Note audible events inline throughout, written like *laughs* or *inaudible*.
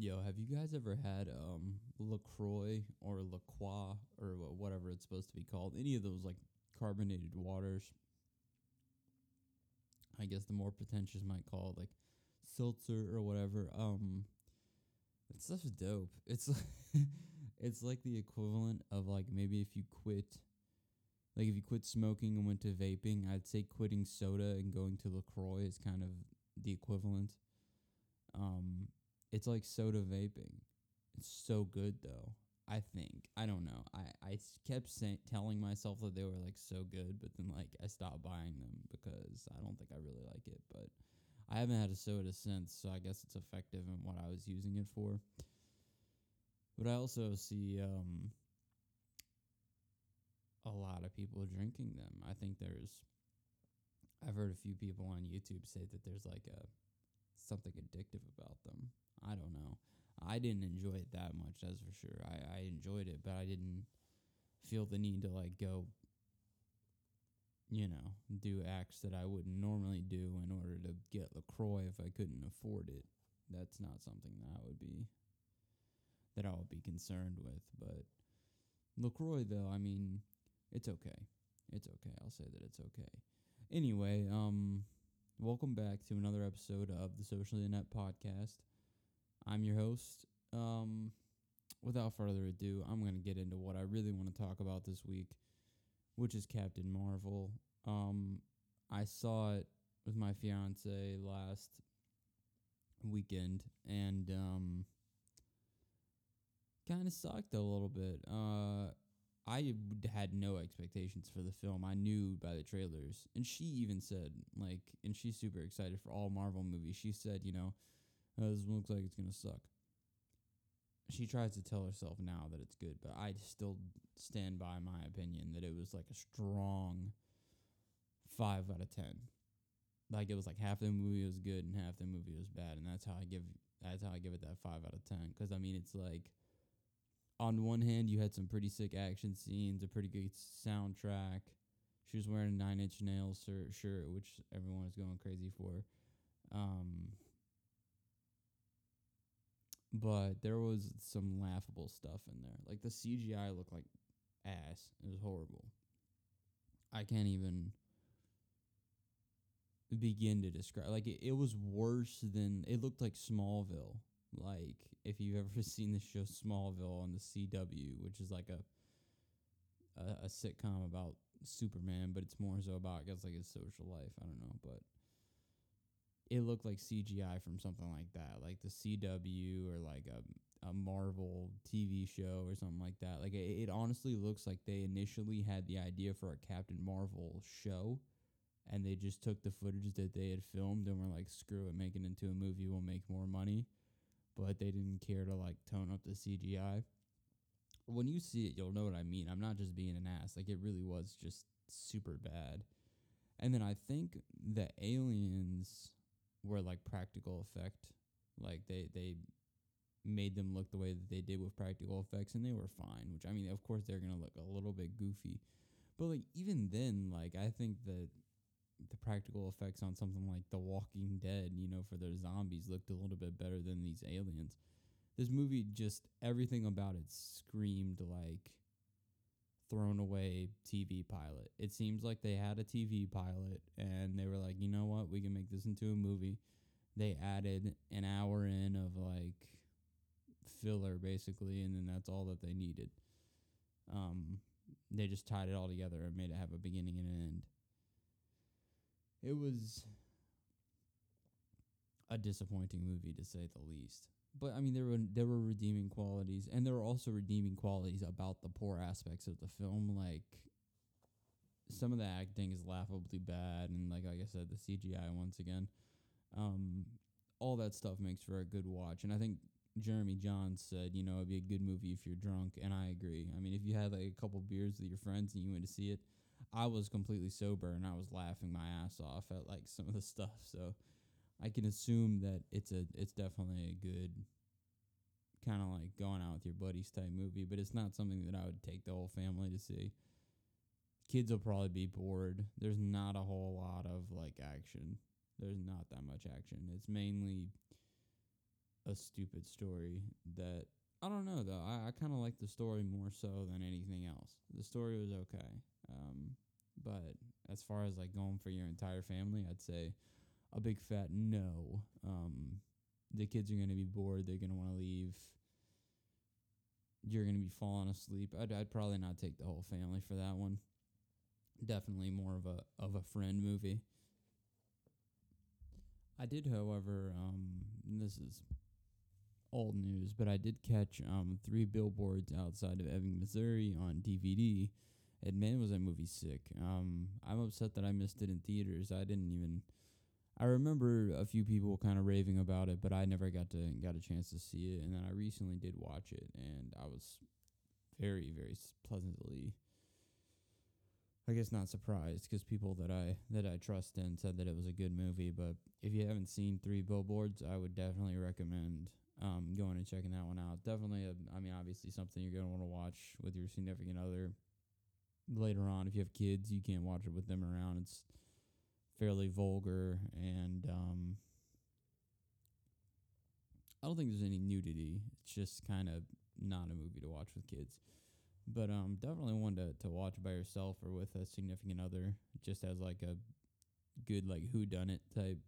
Yo, have you guys ever had um LaCroix or LaCroix or wha- whatever it's supposed to be called? Any of those like carbonated waters? I guess the more pretentious might call it like seltzer or whatever. Um that stuff's dope. It's *laughs* it's like the equivalent of like maybe if you quit like if you quit smoking and went to vaping, I'd say quitting soda and going to LaCroix is kind of the equivalent. Um it's like soda vaping. It's so good though. I think. I don't know. I I kept saying, telling myself that they were like so good, but then like I stopped buying them because I don't think I really like it. But I haven't had a soda since, so I guess it's effective in what I was using it for. But I also see um, a lot of people drinking them. I think there's. I've heard a few people on YouTube say that there's like a something addictive about them. I don't know. I didn't enjoy it that much, that's for sure. I, I enjoyed it, but I didn't feel the need to like go, you know, do acts that I wouldn't normally do in order to get LaCroix if I couldn't afford it. That's not something that I would be that I would be concerned with. But LaCroix though, I mean, it's okay. It's okay. I'll say that it's okay. Anyway, um welcome back to another episode of the Socially Inept podcast. I'm your host. Um, without further ado, I'm going to get into what I really want to talk about this week, which is Captain Marvel. Um, I saw it with my fiance last weekend and um, kind of sucked a little bit. Uh, I had no expectations for the film. I knew by the trailers, and she even said like, and she's super excited for all Marvel movies. She said, you know, "Oh, this looks like it's gonna suck. She tries to tell herself now that it's good, but I still stand by my opinion that it was like a strong five out of ten. Like it was like half the movie was good and half the movie was bad, and that's how I give that's how I give it that five out of ten. Because I mean, it's like on one hand, you had some pretty sick action scenes, a pretty good soundtrack. She was wearing a Nine Inch Nails shirt, shirt which everyone is going crazy for. Um, but there was some laughable stuff in there. Like the CGI looked like ass. It was horrible. I can't even begin to describe. Like it, it was worse than it looked like Smallville. Like if you've ever *laughs* seen the show Smallville on the CW, which is like a a, a sitcom about Superman, but it's more so about I guess like his social life. I don't know, but it looked like CGI from something like that, like the CW or like a a Marvel TV show or something like that. Like it, it honestly looks like they initially had the idea for a Captain Marvel show, and they just took the footage that they had filmed and were like, "Screw it, make it into a movie. We'll make more money." But they didn't care to like tone up the CGI. When you see it, you'll know what I mean. I'm not just being an ass. Like it really was just super bad. And then I think the aliens were like practical effect. Like they they made them look the way that they did with practical effects and they were fine, which I mean of course they're going to look a little bit goofy. But like even then like I think that the practical effects on something like The Walking Dead, you know, for their zombies looked a little bit better than these aliens. This movie just everything about it screamed like thrown away TV pilot. It seems like they had a TV pilot and they were like, you know what, we can make this into a movie. They added an hour in of like filler basically, and then that's all that they needed. Um, they just tied it all together and made it have a beginning and an end. It was a disappointing movie to say the least. But I mean, there were there were redeeming qualities, and there were also redeeming qualities about the poor aspects of the film. Like some of the acting is laughably bad, and like like I said, the CGI once again. Um, all that stuff makes for a good watch, and I think Jeremy Jahns said, you know, it'd be a good movie if you're drunk, and I agree. I mean, if you had like a couple beers with your friends and you went to see it, I was completely sober and I was laughing my ass off at like some of the stuff. So I can assume that it's a it's definitely a good kind of like going out with your buddies type movie, but it's not something that I would take the whole family to see. Kids will probably be bored. There's not a whole lot of like action. There's not that much action. It's mainly a stupid story that I don't know though. I, I kind of like the story more so than anything else. The story was okay, um, but as far as like going for your entire family, I'd say a big fat no. Um, the kids are gonna be bored. They're gonna want to leave. You're gonna be falling asleep. I'd I'd probably not take the whole family for that one. Definitely more of a of a friend movie. I did, however, um, this is old news, but I did catch um three billboards outside of Ebbing, Missouri on DVD. And man, was that movie sick. Um, I'm upset that I missed it in theaters. I didn't even. I remember a few people kind of raving about it, but I never got to got a chance to see it. And then I recently did watch it, and I was very, very pleasantly I guess not surprised because people that I that I trust in said that it was a good movie. But if you haven't seen Three Billboards, I would definitely recommend um, going and checking that one out. Definitely, a, I mean, obviously something you're gonna want to watch with your significant other later on. If you have kids, you can't watch it with them around. It's fairly vulgar and um, I don't think there's any nudity. It's just kind of not a movie to watch with kids. But um, definitely one to, to watch by yourself or with a significant other, just as like a good like who done it type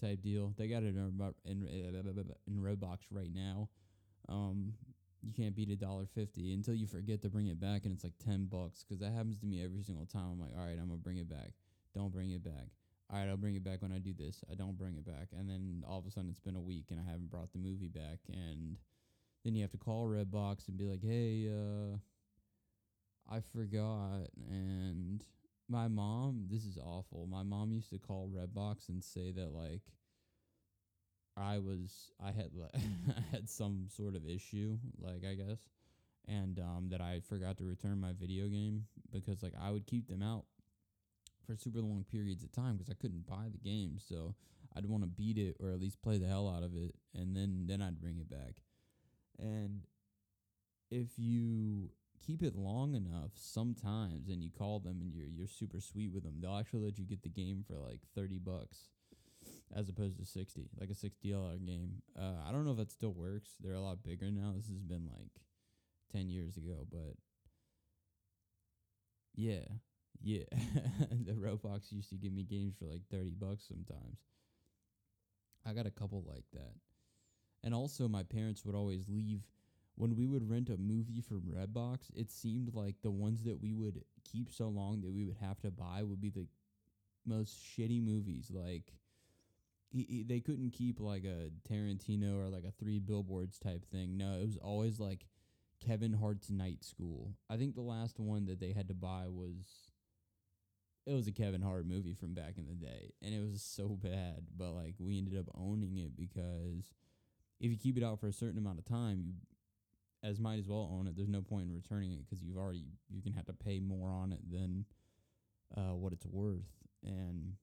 type deal. They got it in in, in Redbox right now. Um, you can't beat a dollar fifty until you forget to bring it back, and it's like ten bucks. Because that happens to me every single time. I'm like, all right, I'm gonna bring it back. Don't bring it back. All right, I'll bring it back when I do this. I don't bring it back, and then all of a sudden it's been a week and I haven't brought the movie back, and then you have to call Redbox and be like, hey, uh, I forgot. And my mom, this is awful. My mom used to call Redbox and say that like I was I had *laughs* I had some sort of issue, like I guess, and um, that I forgot to return my video game because like I would keep them out for super long periods of time because I couldn't buy the game, so I'd want to beat it or at least play the hell out of it, and then then I'd bring it back. And if you keep it long enough sometimes and you call them and you're you're super sweet with them, they'll actually let you get the game for like 30 bucks as opposed to 60, like a $60 game. Uh, I don't know if that still works. They're a lot bigger now. This has been like 10 years ago, but yeah. Yeah. *laughs* the Redbox used to give me games for like 30 bucks sometimes. I got a couple like that. And also my parents would always leave when we would rent a movie from Redbox, it seemed like the ones that we would keep so long that we would have to buy would be the most shitty movies. Like, he, he, they couldn't keep like a Tarantino or like a Three Billboards type thing. No, it was always like Kevin Hart's Night School. I think the last one that they had to buy was it was a Kevin Hart movie from back in the day, and it was so bad. But like we ended up owning it because if you keep it out for a certain amount of time, you as might as well own it. There's no point in returning it because you've already you're gonna have to pay more on it than uh, what it's worth. And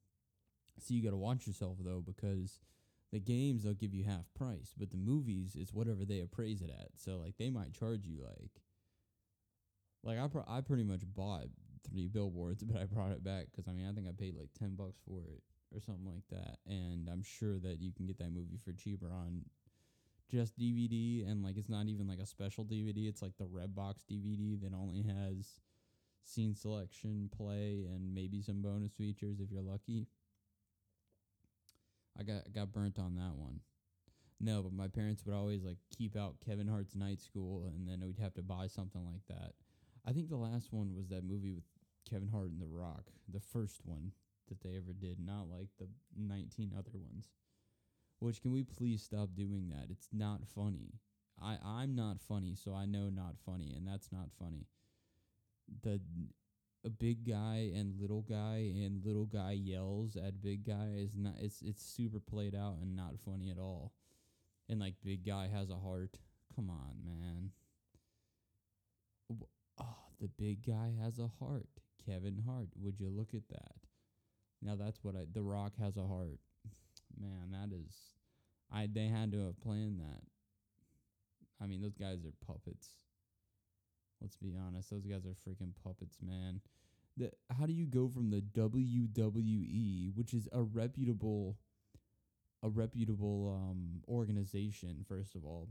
so you got to watch yourself though because the games they'll give you half price, but the movies is whatever they appraise it at. So like they might charge you like like I pro- I pretty much bought three billboards, *laughs* but I brought it back because I mean I think I paid like ten bucks for it or something like that, and I'm sure that you can get that movie for cheaper on just DVD and like it's not even like a special DVD. It's like the Redbox DVD that only has scene selection, play, and maybe some bonus features if you're lucky. I got got burnt on that one. No, but my parents would always like keep out Kevin Hart's Night School, and then we'd have to buy something like that. I think the last one was that movie with Kevin Hart and The Rock, the first one that they ever did, not like the 19 other ones. Which can we please stop doing that? It's not funny. I I'm not funny, so I know not funny, and that's not funny. The a big guy and little guy and little guy yells at big guy is not it's it's super played out and not funny at all. And like big guy has a heart. Come on, man. Oh, the big guy has a heart. Kevin Hart. Would you look at that? Now that's what I The Rock has a heart *sighs* man, that is, I they had to have planned that. I mean, those guys are puppets. Let's be honest, those guys are freaking puppets, man. The, how do you go from the WWE, which is a reputable a reputable um organization first of all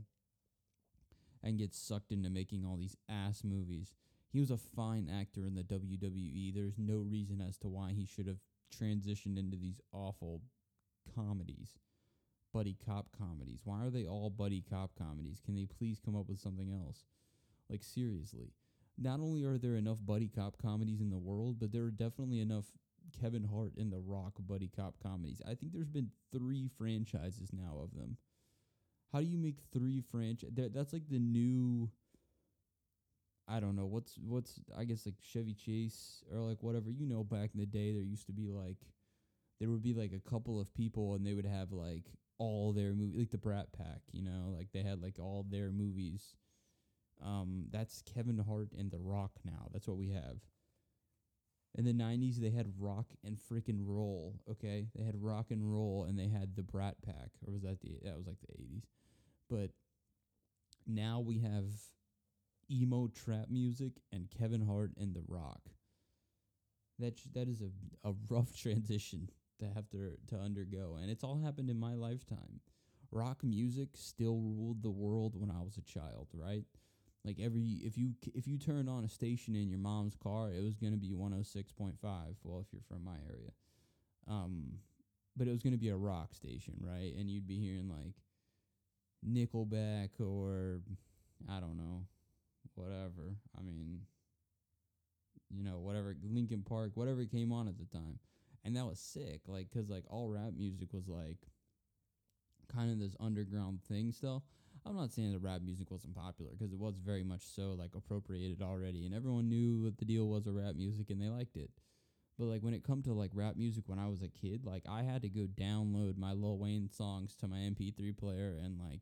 and gets sucked into making all these ass movies. He was a fine actor in the WWE. There's no reason as to why he should have transitioned into these awful comedies. Buddy cop comedies. Why are they all buddy cop comedies? Can they please come up with something else? Like seriously. Not only are there enough buddy cop comedies in the world, but there are definitely enough Kevin Hart and The Rock buddy cop comedies. I think there's been 3 franchises now of them. How do you make 3 franchise that's like the new I don't know what's what's I guess like Chevy Chase or like whatever you know back in the day there used to be like there would be like a couple of people and they would have like all their movies like the Brat Pack, you know, like they had like all their movies. Um that's Kevin Hart and The Rock now. That's what we have. In the 90s they had rock and freaking roll, okay? They had rock and roll and they had the Brat Pack or was that the that was like the 80s. But now we have emo trap music and Kevin Hart and The Rock. That sh- that is a a rough *laughs* transition to have to to undergo, and it's all happened in my lifetime. Rock music still ruled the world when I was a child, right? Like every if you if you turned on a station in your mom's car, it was gonna be 106.5. Well, if you're from my area, um, but it was gonna be a rock station, right? And you'd be hearing like Nickelback or I don't know whatever. I mean, you know, whatever Linkin Park, whatever came on at the time, and that was sick. Like, cause like all rap music was like kind of this underground thing. Still, I'm not saying that rap music wasn't popular because it was very much so like appropriated already, and everyone knew what the deal was with rap music and they liked it. But like when it come to like rap music when I was a kid, like I had to go download my Lil Wayne songs to my MP3 player and like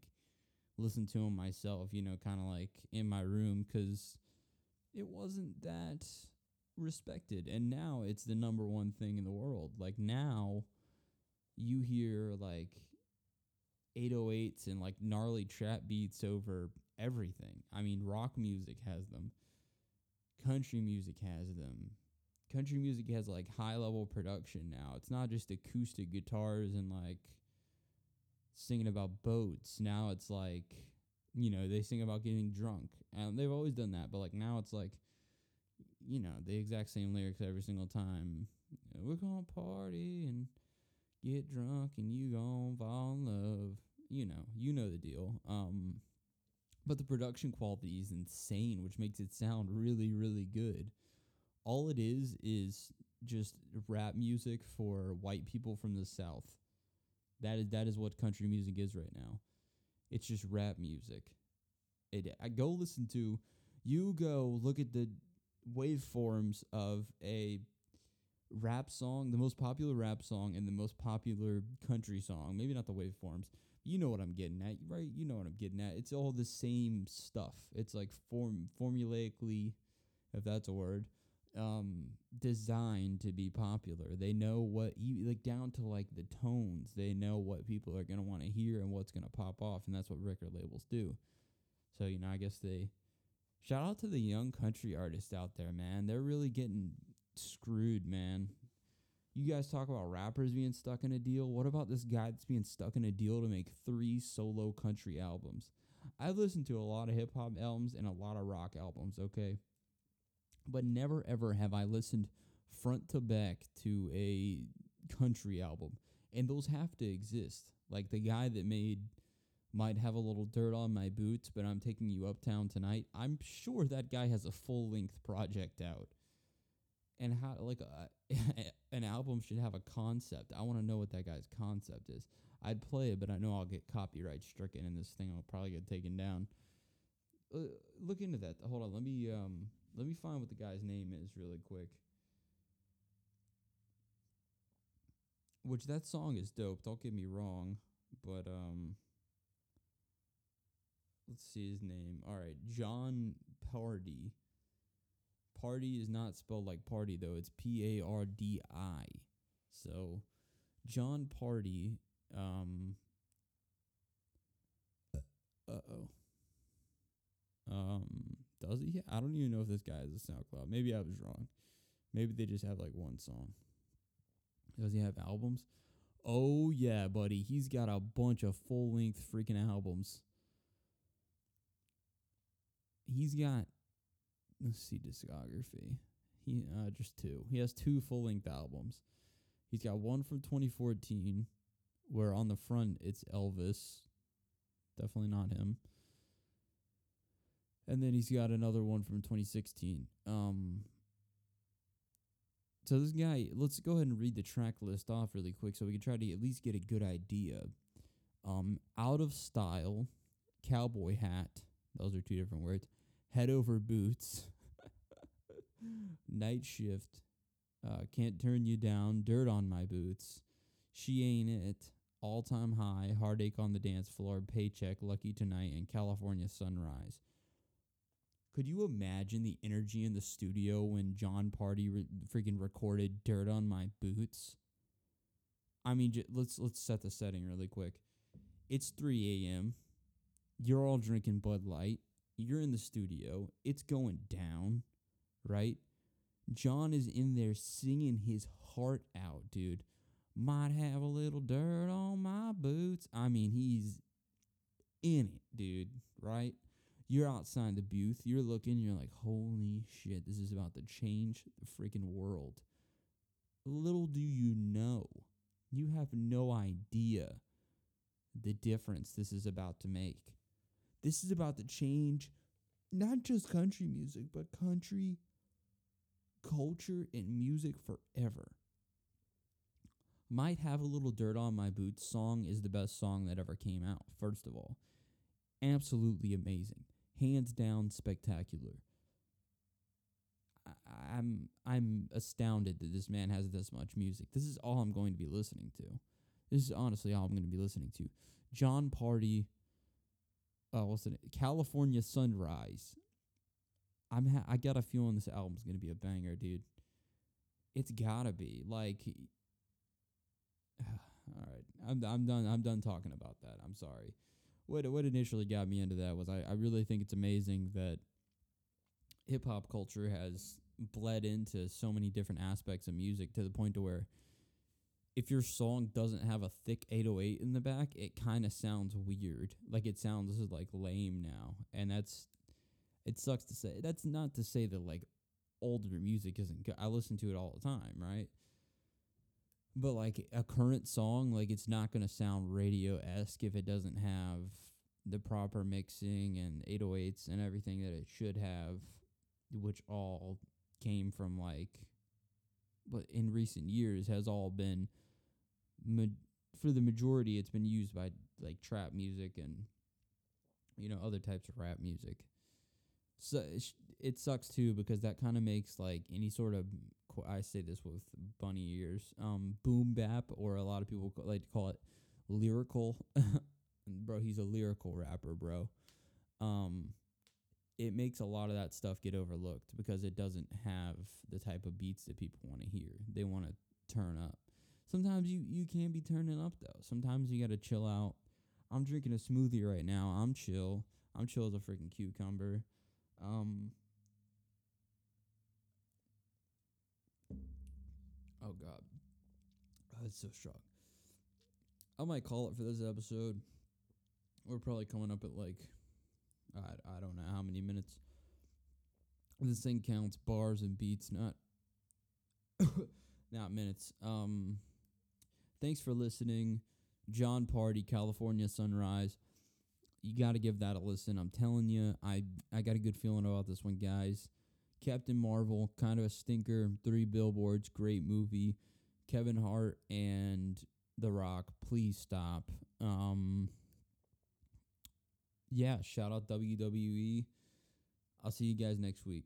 listen to them myself, you know, kind of like in my room because it wasn't that respected. And now it's the number one thing in the world. Like now you hear like 808s and like gnarly trap beats over everything. I mean, rock music has them, country music has them. Country music has like high level production now. It's not just acoustic guitars and like singing about boats. Now it's like, you know, they sing about getting drunk. And they've always done that, but like now it's like, you know, the exact same lyrics every single time. We're gonna party and get drunk and you gonna fall in love. You know, you know the deal. Um but the production quality is insane, which makes it sound really, really good. All it is is just rap music for white people from the South. That is that is what country music is right now. It's just rap music. It I go listen to you go look at the waveforms of a rap song, the most popular rap song and the most popular country song. Maybe not the waveforms. You know what I'm getting at, right? You know what I'm getting at. It's all the same stuff. It's like form formulaically, if that's a word, um, designed to be popular. They know what you like down to like the tones. They know what people are gonna want to hear and what's gonna pop off, and that's what record labels do. So you know, I guess they shout out to the young country artists out there, man. They're really getting screwed, man. You guys talk about rappers being stuck in a deal. What about this guy that's being stuck in a deal to make three solo country albums? I've listened to a lot of hip hop albums and a lot of rock albums, okay? but never ever have I listened front to back to a country album. And those have to exist. Like the guy that made might have a little dirt on my boots, but I'm taking you uptown tonight. I'm sure that guy has a full length project out. And how like uh, *laughs* an album should have a concept. I want to know what that guy's concept is. I'd play it, but I know I'll get copyright stricken, and this thing will probably get taken down. Uh, look into that. Hold on, let me um let me find what the guy's name is really quick. Which that song is dope, don't get me wrong, but um let's see his name. All right, John Pardi. Party is not spelled like party though. It's P A R D I. So, John Pardi. um uh-oh. Um does he? I don't even know if this guy has a SoundCloud. Maybe I was wrong. Maybe they just have like one song. Does he have albums? Oh yeah, buddy. He's got a bunch of full length freaking albums. He's got let's see discography. He uh just two. He has two full length albums. He's got one from 2014 where on the front it's Elvis. Definitely not him. And then he's got another one from 2016. Um so this guy, let's go ahead and read the track list off really quick so we can try to at least get a good idea. Um, out of style, cowboy hat. Those are two different words. Head over boots. Night shift. Uh, can't turn you down. Dirt on my boots. She ain't it. All time high. Heartache on the dance floor. Paycheck. Lucky tonight. And California sunrise. Could you imagine the energy in the studio when John Pardi re- freaking recorded "Dirt on My Boots"? I mean, j- let's let's set the setting really quick. It's 3 a.m. You're all drinking Bud Light. You're in the studio. It's going down, right? John is in there singing his heart out, dude. Might have a little dirt on my boots. I mean, he's in it, dude, right? You're outside the booth, you're looking, you're like, holy shit, this is about to change the freaking world. Little do you know, you have no idea the difference this is about to make. This is about to change not just country music, but country culture and music forever. Might Have a Little Dirt on My Boots song is the best song that ever came out, first of all. Absolutely amazing hands down spectacular. I'm I'm astounded that this man has this much music. This is all I'm going to be listening to. This is honestly all I'm going to be listening to. John Pardi, Uh, what's it? California Sunrise. I'm ha- I got a feeling this album's to be a banger, dude. It's gotta be like. *sighs* all right, I'm I'm done. I'm done talking about that. I'm sorry what what initially got me into that was I, I really think it's amazing that hip hop culture has bled into so many different aspects of music to the point to where if your song doesn't have a thick 808 in the back, it kind of sounds weird. Like it sounds like lame now. And that's it sucks to say. That's not to say that like older music isn't good. I listen to it all the time, right? But like a current song, like it's not gonna sound radio esque if it doesn't have the proper mixing and 808s and everything that it should have, which all came from like, but in recent years has all been, for the majority, it's been used by like trap music and, you know, other types of rap music. So it sucks too because that kind of makes like any sort of I say this with bunny ears, um, boom bap, or a lot of people like to call it lyrical. *laughs* bro, he's a lyrical rapper, bro. Um, it makes a lot of that stuff get overlooked because it doesn't have the type of beats that people want to hear. They want to turn up. Sometimes you you can be turning up though. Sometimes you got to chill out. I'm drinking a smoothie right now. I'm chill. I'm chill as a freaking cucumber. Um, Oh God, it's so strong. I might call it for this episode. We're probably coming up at like I I don't know how many minutes. This thing counts bars and beats, not *coughs* not minutes. Um, thanks for listening, John Pardi, California Sunrise. You got to give that a listen. I'm telling you, I I got a good feeling about this one, guys. Captain Marvel, kind of a stinker. Three billboards, great movie. Kevin Hart and The Rock, please stop. Um, yeah, shout out WWE. I'll see you guys next week.